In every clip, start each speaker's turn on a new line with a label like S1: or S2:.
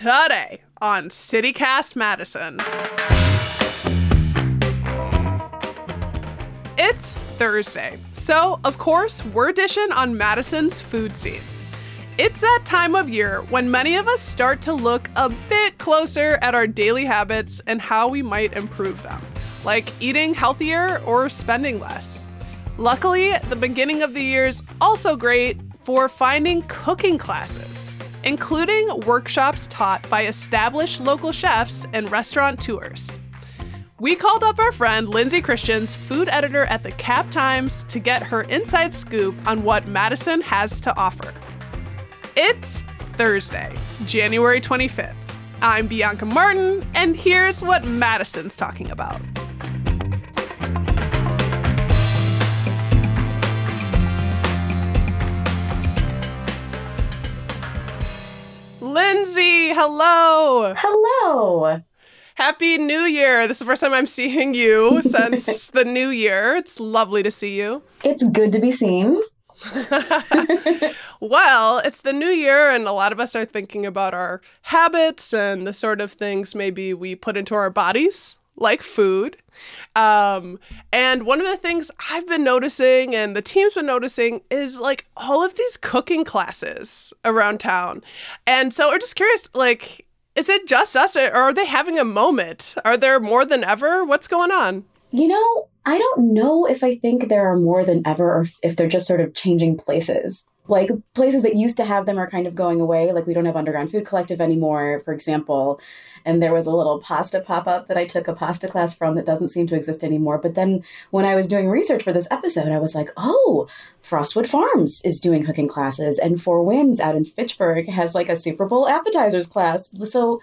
S1: today on CityCast Madison. It's Thursday, so of course, we're dishing on Madison's food scene. It's that time of year when many of us start to look a bit closer at our daily habits and how we might improve them, like eating healthier or spending less. Luckily, the beginning of the year is also great for finding cooking classes, including workshops taught by established local chefs and restaurant tours. We called up our friend Lindsay Christians, food editor at the Cap Times, to get her inside scoop on what Madison has to offer. It's Thursday, January 25th. I'm Bianca Martin, and here's what Madison's talking about. Lindsay, hello.
S2: Hello.
S1: Happy New Year. This is the first time I'm seeing you since the new year. It's lovely to see you.
S2: It's good to be seen.
S1: well, it's the new year, and a lot of us are thinking about our habits and the sort of things maybe we put into our bodies, like food. Um, and one of the things I've been noticing and the team's been noticing is like all of these cooking classes around town. And so we're just curious, like, is it just us or are they having a moment? Are there more than ever? What's going on?
S2: You know, I don't know if I think there are more than ever or if they're just sort of changing places. Like places that used to have them are kind of going away. Like we don't have Underground Food Collective anymore, for example. And there was a little pasta pop up that I took a pasta class from that doesn't seem to exist anymore. But then when I was doing research for this episode, I was like, oh, Frostwood Farms is doing cooking classes, and Four Winds out in Fitchburg has like a Super Bowl appetizers class. So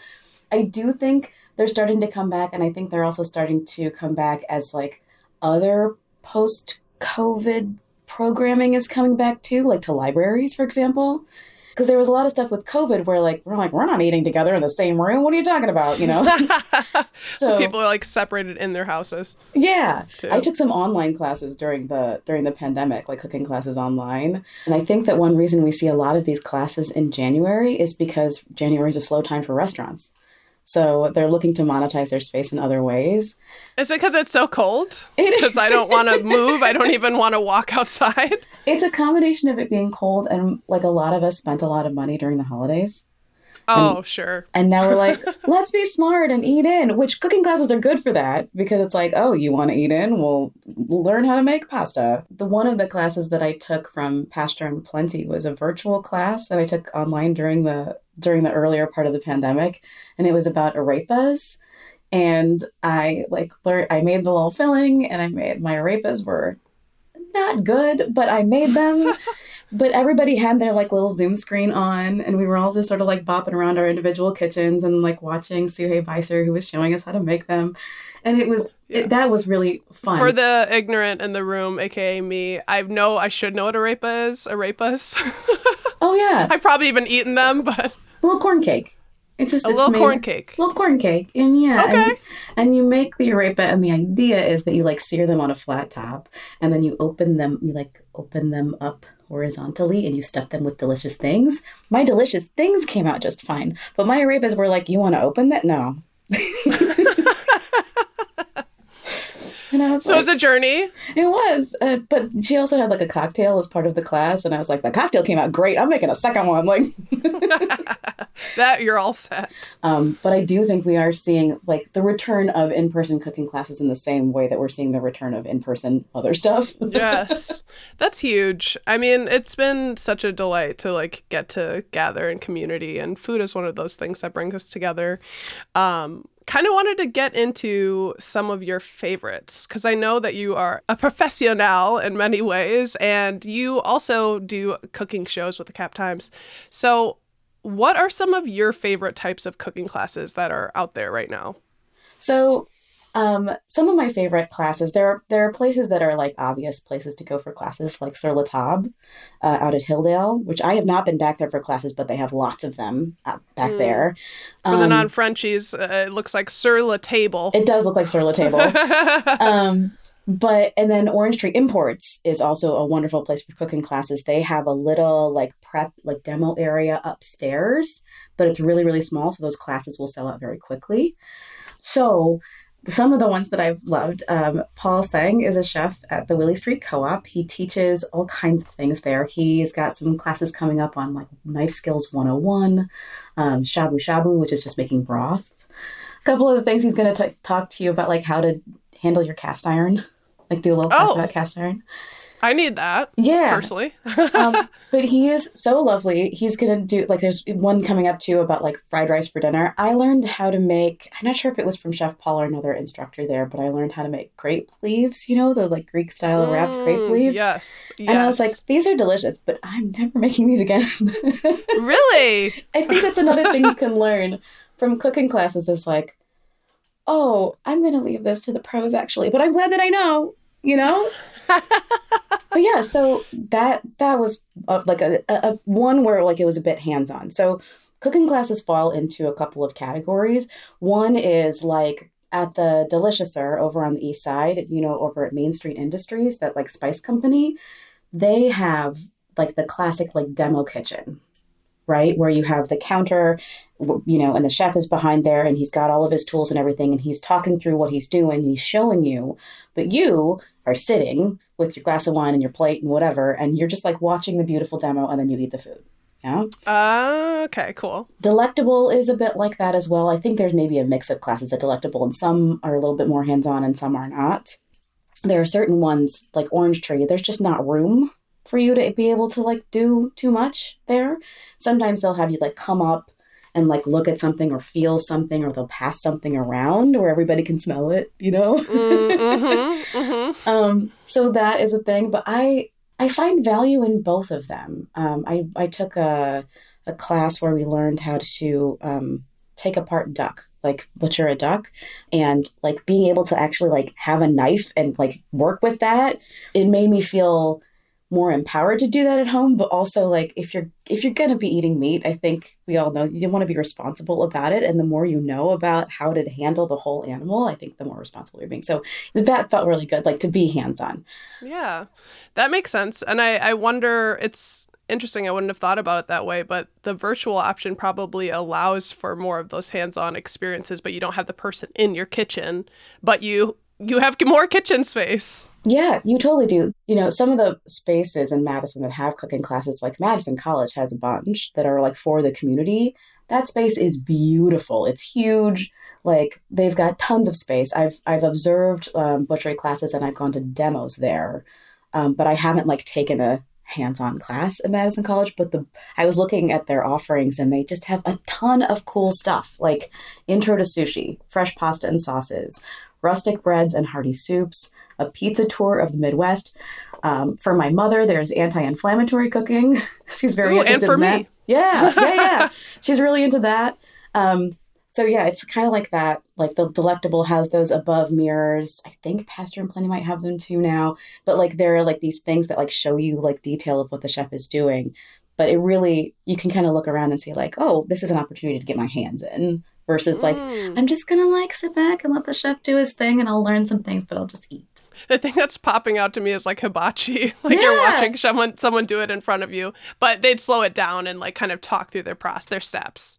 S2: I do think they're starting to come back, and I think they're also starting to come back as like other post COVID programming is coming back too, like to libraries, for example. Because there was a lot of stuff with COVID where like we're like we're not eating together in the same room. What are you talking about? You know.
S1: so people are like separated in their houses.
S2: Yeah, too. I took some online classes during the during the pandemic, like cooking classes online, and I think that one reason we see a lot of these classes in January is because January is a slow time for restaurants. So they're looking to monetize their space in other ways.
S1: Is it because it's so cold? Because I don't want to move. I don't even want to walk outside.
S2: It's a combination of it being cold and like a lot of us spent a lot of money during the holidays.
S1: Oh, and, sure.
S2: And now we're like, let's be smart and eat in, which cooking classes are good for that because it's like, oh, you want to eat in? Well, learn how to make pasta. The one of the classes that I took from Pasture and Plenty was a virtual class that I took online during the during the earlier part of the pandemic, and it was about arepas. And I like learned, I made the little filling, and I made my arepas were not good, but I made them. but everybody had their like little Zoom screen on, and we were all just sort of like bopping around our individual kitchens and like watching Suhei Beiser, who was showing us how to make them. And it was yeah. it, that was really fun.
S1: For the ignorant in the room, aka me, I know I should know what arepa is. Arepas.
S2: oh yeah,
S1: I've probably even eaten them, but
S2: a little corn cake.
S1: It's just a it's little made, corn cake.
S2: Little corn cake, and yeah, okay. And, and, you make the arepa, and the idea is that you like sear them on a flat top, and then you open them, you like open them up horizontally, and you stuff them with delicious things. My delicious things came out just fine, but my arepas were like, "You want to open that? No."
S1: And I was so like, it was a journey.
S2: It was, uh, but she also had like a cocktail as part of the class, and I was like, the cocktail came out great. I'm making a second one. Like
S1: that, you're all set.
S2: Um, but I do think we are seeing like the return of in-person cooking classes in the same way that we're seeing the return of in-person other stuff.
S1: yes, that's huge. I mean, it's been such a delight to like get to gather in community, and food is one of those things that brings us together. Um, kind of wanted to get into some of your favorites because I know that you are a professional in many ways and you also do cooking shows with the Cap Times. So, what are some of your favorite types of cooking classes that are out there right now?
S2: So, um, some of my favorite classes there are there are places that are like obvious places to go for classes, like Sur La Table uh, out at Hilldale, which I have not been back there for classes, but they have lots of them back mm. there.
S1: For um, the non-Frenchies, uh, it looks like Sur La Table.
S2: It does look like Sur La Table. um, but and then Orange Tree Imports is also a wonderful place for cooking classes. They have a little like prep like demo area upstairs, but it's really really small, so those classes will sell out very quickly. So some of the ones that I've loved, um, Paul Sang is a chef at the Willy Street Co-op. He teaches all kinds of things there. He's got some classes coming up on like knife skills 101, um, shabu shabu, which is just making broth. A couple of the things he's going to talk to you about, like how to handle your cast iron, like do a little class oh. about cast iron.
S1: I need that.
S2: Yeah.
S1: Personally.
S2: um, but he is so lovely. He's going to do, like, there's one coming up too about like fried rice for dinner. I learned how to make, I'm not sure if it was from Chef Paul or another instructor there, but I learned how to make grape leaves, you know, the like Greek style mm, wrapped grape mm, leaves.
S1: Yes, yes.
S2: And I was like, these are delicious, but I'm never making these again.
S1: really?
S2: I think that's another thing you can learn from cooking classes is like, oh, I'm going to leave this to the pros actually, but I'm glad that I know, you know? But yeah, so that that was uh, like a, a, a one where like it was a bit hands on. So cooking classes fall into a couple of categories. One is like at the Deliciouser over on the east side, you know, over at Main Street Industries, that like spice company, they have like the classic like demo kitchen right? Where you have the counter, you know, and the chef is behind there and he's got all of his tools and everything and he's talking through what he's doing, he's showing you, but you are sitting with your glass of wine and your plate and whatever, and you're just like watching the beautiful demo and then you eat the food. Yeah.
S1: Uh, okay, cool.
S2: Delectable is a bit like that as well. I think there's maybe a mix of classes at Delectable, and some are a little bit more hands on and some are not. There are certain ones like Orange Tree, there's just not room for you to be able to like do too much there. Sometimes they'll have you like come up and like look at something or feel something or they'll pass something around where everybody can smell it, you know? mm-hmm, mm-hmm. Um, so that is a thing. But I I find value in both of them. Um, I, I took a, a class where we learned how to um, take apart duck like butcher a duck and like being able to actually like have a knife and like work with that it made me feel more empowered to do that at home but also like if you're if you're going to be eating meat i think we all know you want to be responsible about it. And the more you know about how to handle the whole animal i think the more responsible you're being. So that felt really good like to be hands on
S1: yeah. That makes sense. And i i wonder it's interesting i wouldn't have thought about it that way but the virtual option probably allows for more of those hands-on experiences but you don't have the person in your kitchen but you you have more kitchen space.
S2: Yeah, you totally do. You know, some of the spaces in Madison that have cooking classes, like Madison College has a bunch that are like for the community. That space is beautiful. It's huge. Like they've got tons of space. I've I've observed um, butchery classes and I've gone to demos there, um, but I haven't like taken a hands-on class at Madison College. But the I was looking at their offerings and they just have a ton of cool stuff like intro to sushi, fresh pasta and sauces, rustic breads and hearty soups, a pizza tour of the Midwest. Um, for my mother, there's anti-inflammatory cooking. She's very
S1: Ooh,
S2: interested
S1: and for
S2: in
S1: me.
S2: that. Yeah, yeah, yeah. She's really into that. Um, so yeah, it's kind of like that. Like the Delectable has those above mirrors. I think Pasture and Plenty might have them too now. But like there are like these things that like show you like detail of what the chef is doing. But it really you can kind of look around and see like, oh, this is an opportunity to get my hands in versus like mm. I'm just gonna like sit back and let the chef do his thing and I'll learn some things, but I'll just eat.
S1: The thing that's popping out to me is like hibachi. like yeah. you're watching someone someone do it in front of you, but they'd slow it down and like kind of talk through their process, their steps.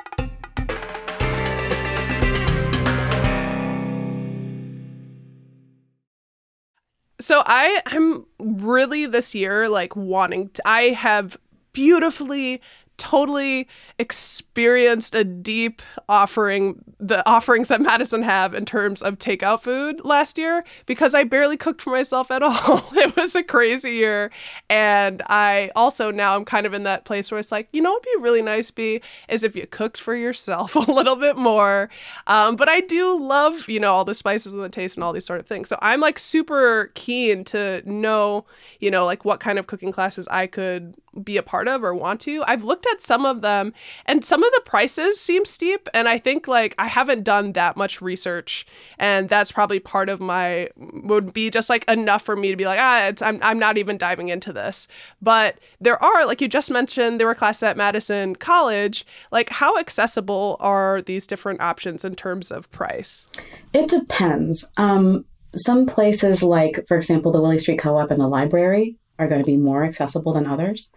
S1: So I I'm really this year like wanting to, I have beautifully totally experienced a deep offering the offerings that Madison have in terms of takeout food last year because I barely cooked for myself at all. it was a crazy year and I also now I'm kind of in that place where it's like, you know what'd be really nice be is if you cooked for yourself a little bit more. Um, but I do love, you know, all the spices and the taste and all these sort of things. So I'm like super keen to know, you know, like what kind of cooking classes I could be a part of or want to. I've looked at some of them and some of the prices seem steep and I think like I haven't done that much research and that's probably part of my would be just like enough for me to be like ah I'm I'm not even diving into this. But there are like you just mentioned there were classes at Madison College like how accessible are these different options in terms of price?
S2: It depends. Um some places like, for example, the Willy Street Co-op and the library are going to be more accessible than others.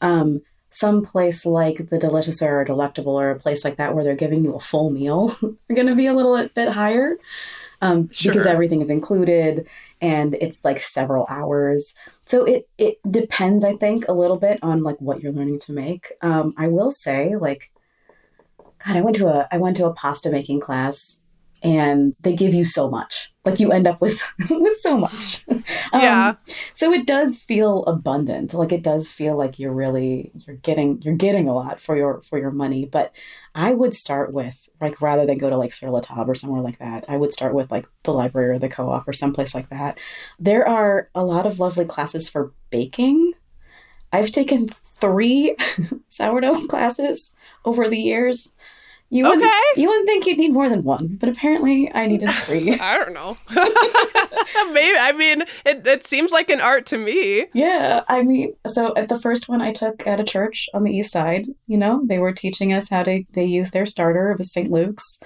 S2: Um, some place like the Deliciouser Delectable or a place like that where they're giving you a full meal are going to be a little bit higher um,
S1: Sure.
S2: because everything is included and it's like several hours. So it it depends, I think, a little bit on like what you're learning to make. Um, I will say, like, God, I went to a I went to a pasta making class and they give you so much. Like you end up with with so much. Um,
S1: Yeah.
S2: So it does feel abundant. Like it does feel like you're really you're getting you're getting a lot for your for your money. But I would start with like rather than go to like Sur La Table or somewhere like that, I would start with like the library or the co-op or someplace like that. There are a lot of lovely classes for baking. I've taken three sourdough classes over the years. You wouldn't,
S1: Okay.
S2: you wouldn't think you'd need more than one, but apparently I needed three.
S1: I don't know. Maybe I mean it, it seems like an art to me.
S2: Yeah, I mean, so at the first one I took at a church on the east side, you know, they were teaching us how to they use their starter. of a St. Luke's,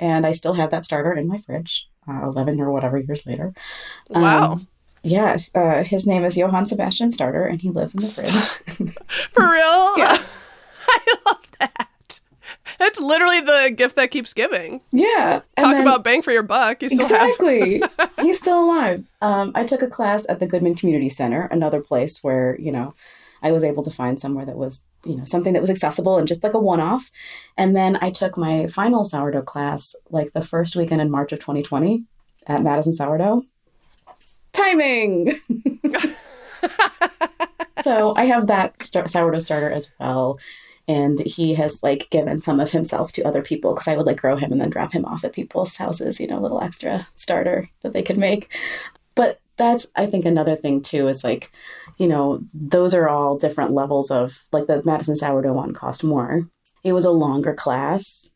S2: and I still have that starter in my fridge, uh, eleven or whatever years later.
S1: Wow.
S2: Um, yeah, uh, his name is Johann Sebastian Starter, and he lives in the fridge.
S1: For real?
S2: Yeah.
S1: I love that. That's literally the gift that keeps giving.
S2: yeah,
S1: Talk
S2: then-
S1: about bang for your buck. You still have
S2: exactly. He's still alive. Um, I took a class at the Goodman Community Center, another place where you know I was able to find somewhere that was you know something that was accessible and just like a one-off. And then I took my final sourdough class like the first weekend in March of 2020 at Madison Sourdough. Timing. so I have that sourdough starter as well. And he has like given some of himself to other people because I would like grow him and then drop him off at people's houses, you know, a little extra starter that they could make. But that's, I think, another thing too is like, you know, those are all different levels of like the Madison sourdough one cost more. It was a longer class.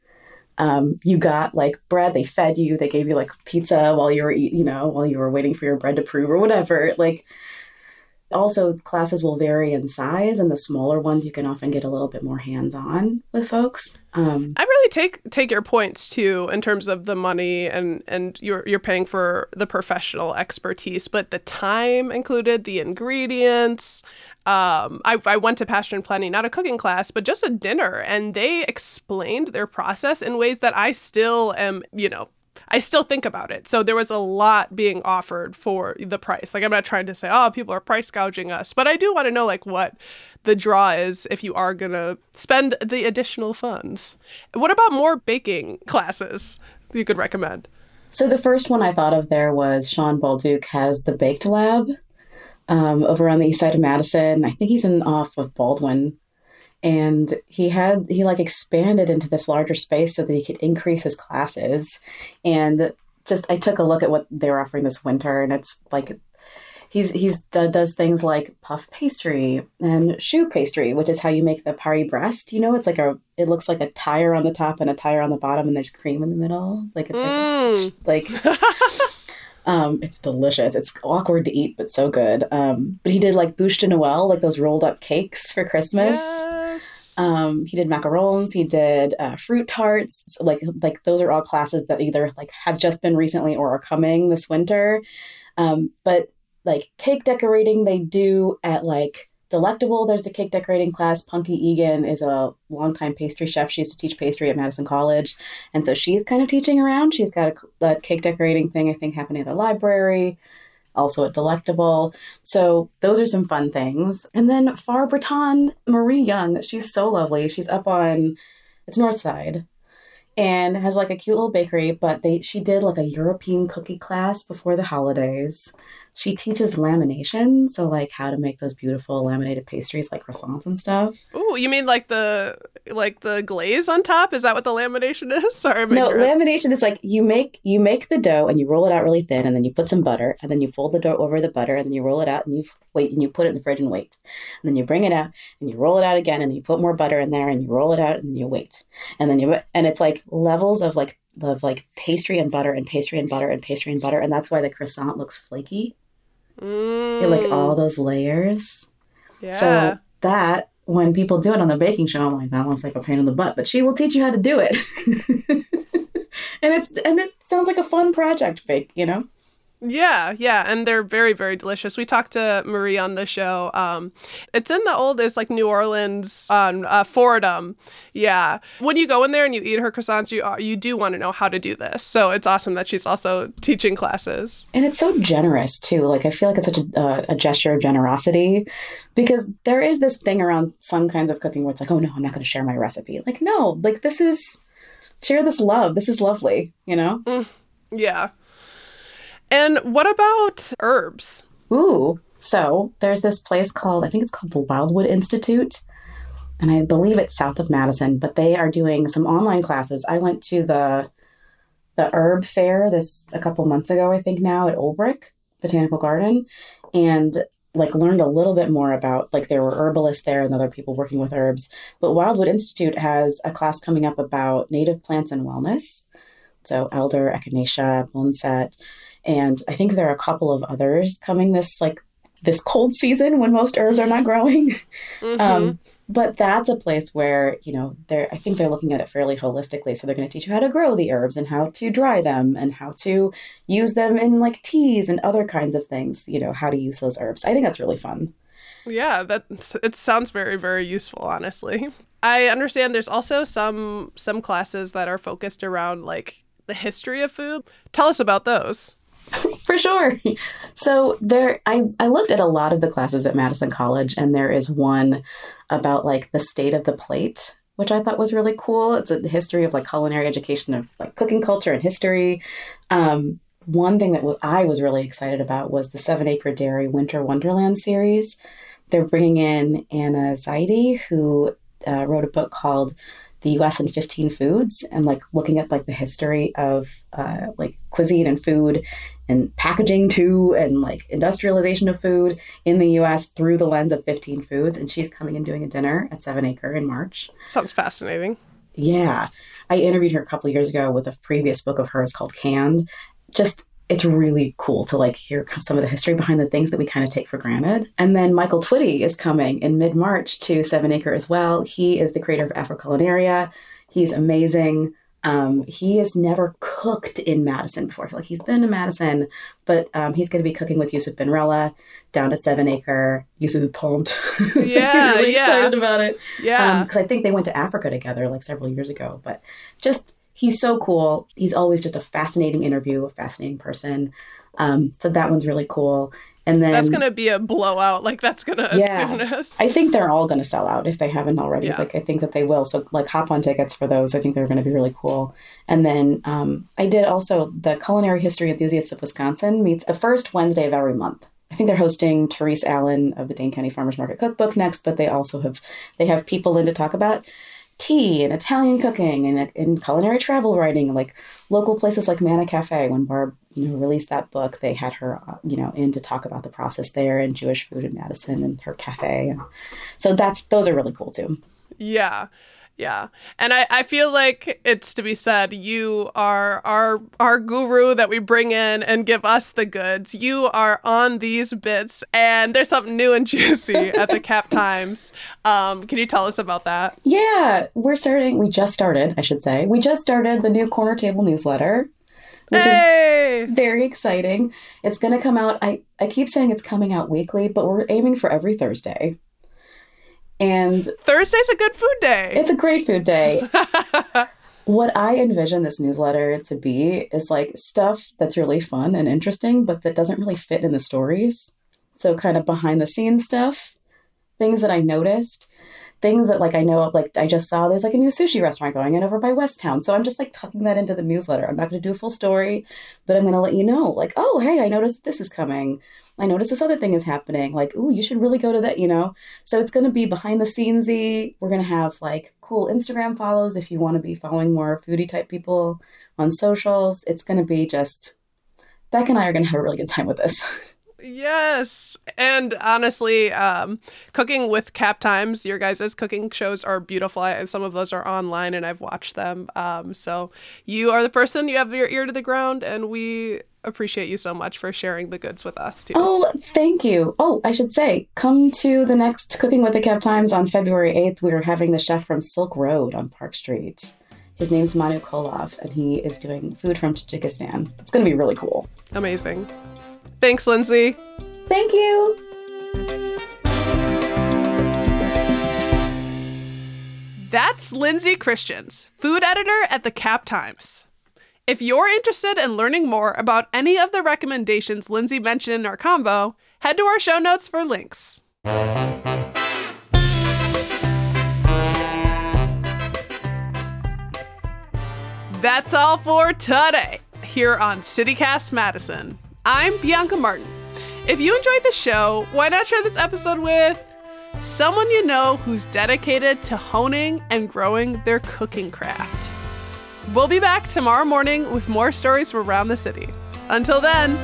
S2: Um, you got like bread, they fed you, they gave you like pizza while you were, you know, while you were waiting for your bread to prove or whatever. Like, also, classes will vary in size, and the smaller ones you can often get a little bit more hands on with folks. Um,
S1: I really take take your points too in terms of the money and and you're you're paying for the professional expertise, but the time included, the ingredients. Um, I, I went to Pasture and Plenty, not a cooking class, but just a dinner, and they explained their process in ways that I still am, you know, I still think about it. So there was a lot being offered for the price. Like I'm not trying to say, oh, people are price gouging us, but I do want to know like what the draw is if you are gonna spend the additional funds. What about more baking classes you could recommend?
S2: so, the first one I thought of there was Sean Balduke has the Baked Lab um, over on the east side of Madison. I think he's in off of Baldwin. And he had, he like expanded into this larger space so that he could increase his classes. And just, I took a look at what they were offering this winter, and it's like he's he's d- does things like puff pastry and choux pastry, which is how you make the Paris-Brest You know, it's like a it looks like a tire on the top and a tire on the bottom, and there's cream in the middle. Like it's
S1: Mm.
S2: like like um, it's delicious. It's awkward to eat, but so good. Um, but he did like bûche de Noël, like those rolled up cakes for Christmas.
S1: Yes.
S2: Um, he did macarons. He did uh, fruit tarts. So, like like those are all classes that either like have just been recently or are coming this winter. Um, but like cake decorating, they do at like Delectable. There's a cake decorating class. Punky Egan is a longtime pastry chef. She used to teach pastry at Madison College, and so she's kind of teaching around. She's got a, a cake decorating thing I think happening at the library. Also at Delectable. So those are some fun things. And then Far Breton, Marie Young, she's so lovely. She's up on it's North Side and has like a cute little bakery, but they she did like a European cookie class before the holidays. She teaches lamination, so like how to make those beautiful laminated pastries like croissants and stuff.
S1: Ooh, you mean like the like the glaze on top? Is that what the lamination is? Sorry,
S2: No, lamination is like you make you make the dough and you roll it out really thin, and then you put some butter, and then you fold the dough over the butter, and then you roll it out and you wait and you put it in the fridge and wait, and then you bring it out and you roll it out again, and you put more butter in there, and you roll it out, and then you wait, and then you and it's like levels of like of like pastry and butter and pastry and butter and pastry and butter, and that's why the croissant looks flaky.
S1: Mm,
S2: like all those layers.
S1: yeah.
S2: So that when people do it on the baking show, I'm like, that looks like a pain in the butt, but she will teach you how to do it. and it's and it sounds like a fun project, bake, you know?
S1: Yeah, yeah, and they're very, very delicious. We talked to Marie on the show. Um, it's in the oldest, like New Orleans on uh, Fordem. Yeah, when you go in there and you eat her croissants, you you do want to know how to do this. So it's awesome that she's also teaching classes.
S2: And it's so generous too. Like I feel like it's such a, uh, a gesture of generosity because there is this thing around some kinds of cooking where it's like, oh no, I'm not going to share my recipe. Like no, like this is share this love. This is lovely. You know.
S1: Mm, yeah. And what about herbs?
S2: Ooh. So there's this place called, I think it's called the Wildwood Institute. And I believe it's south of Madison, but they are doing some online classes. I went to the the herb fair this a couple months ago, I think now at Olbrich Botanical Garden, and like learned a little bit more about like there were herbalists there and other people working with herbs. But Wildwood Institute has a class coming up about native plants and wellness. So elder, echinacea, boneset, and I think there are a couple of others coming this like this cold season when most herbs are not growing. Mm-hmm. Um, but that's a place where you know they're i think they're looking at it fairly holistically. So they're going to teach you how to grow the herbs and how to dry them and how to use them in like teas and other kinds of things you know how to use those herbs. I think that's really fun.
S1: Yeah that it sounds very very useful honestly. I understand there's also some some classes that are focused around like the history of food. Tell us about those
S2: For sure. So there I, I looked at a lot of the classes at Madison College and there is one about like the state of the plate, which I thought was really cool. It's a history of like culinary education of like cooking culture and history. Um, one thing that I was really excited about was the Seven Acre Dairy Winter Wonderland series. They're bringing in Anna Zeide, who uh, wrote a book called the U.S. and 15 foods, and like looking at like the history of uh, like cuisine and food and packaging too, and like industrialization of food in the U.S. through the lens of 15 foods. And she's coming and doing a dinner at Seven Acre in March.
S1: Sounds fascinating.
S2: Yeah, I interviewed her a couple years ago with a previous book of hers called Canned. Just it's really cool to like hear some of the history behind the things that we kind of take for granted. And then Michael Twitty is coming in mid March to Seven Acre as well. He is the creator of Afroculinaria. He's amazing. Um, he has never cooked in Madison before. Like he's been to Madison, but um, he's going to be cooking with Yusuf Bin-Rella down at Seven Acre. Yusuf is pumped.
S1: Yeah,
S2: really
S1: yeah.
S2: excited about it.
S1: Yeah,
S2: because um, I think they went to Africa together like several years ago. But just he's so cool. He's always just a fascinating interview, a fascinating person. Um, so that one's really cool. And then
S1: that's gonna be a blowout. Like that's gonna
S2: yeah.
S1: As...
S2: I think they're all gonna sell out if they haven't already.
S1: Yeah.
S2: Like I think that they will. So like hop on tickets for those. I think they're gonna be really cool. And then um, I did also the culinary history enthusiasts of Wisconsin meets the first Wednesday of every month. I think they're hosting Terese Allen of the Dane County Farmers Market Cookbook next, but they also have they have people in to talk about tea and Italian cooking and, and culinary travel writing, like local places like Manna Cafe. When Barb, you know, released that book, they had her, uh, you know, in to talk about the process there and Jewish food in Madison and her cafe. So that's those are really cool too.
S1: Yeah. Yeah. And I, I feel like it's to be said, you are our our guru that we bring in and give us the goods. You are on these bits and there's something new and juicy at the Cap Times. Um, can you tell us about that?
S2: Yeah. We're starting we just started, I should say. We just started the new corner table newsletter. Which
S1: hey!
S2: is very exciting. It's gonna come out I, I keep saying it's coming out weekly, but we're aiming for every Thursday. And
S1: Thursday's a good food day.
S2: It's a great food day. what I envision this newsletter to be is like stuff that's really fun and interesting, but that doesn't really fit in the stories. So, kind of behind the scenes stuff, things that I noticed, things that like I know of. Like, I just saw there's like a new sushi restaurant going in over by West Towne. So, I'm just like tucking that into the newsletter. I'm not going to do a full story, but I'm going to let you know, like, oh, hey, I noticed this is coming. I noticed this other thing is happening. Like, ooh, you should really go to that, you know? So it's going to be behind the scenesy. We're going to have like cool Instagram follows if you want to be following more foodie type people on socials. It's going to be just, Beck and I are going to have a really good time with this.
S1: Yes. And honestly, um, cooking with Cap Times, your guys' cooking shows are beautiful. I, some of those are online and I've watched them. Um, so you are the person, you have your ear to the ground, and we appreciate you so much for sharing the goods with us too.
S2: Oh, thank you. Oh, I should say, come to the next Cooking with the Cap Times on February 8th. We are having the chef from Silk Road on Park Street. His name's Manu Kolov, and he is doing food from Tajikistan. It's going to be really cool.
S1: Amazing. Thanks, Lindsay.
S2: Thank you.
S1: That's Lindsay Christians, food editor at the Cap Times. If you're interested in learning more about any of the recommendations Lindsay mentioned in our combo, head to our show notes for links. That's all for today here on CityCast Madison. I'm Bianca Martin. If you enjoyed the show, why not share this episode with someone you know who's dedicated to honing and growing their cooking craft? We'll be back tomorrow morning with more stories from around the city. Until then,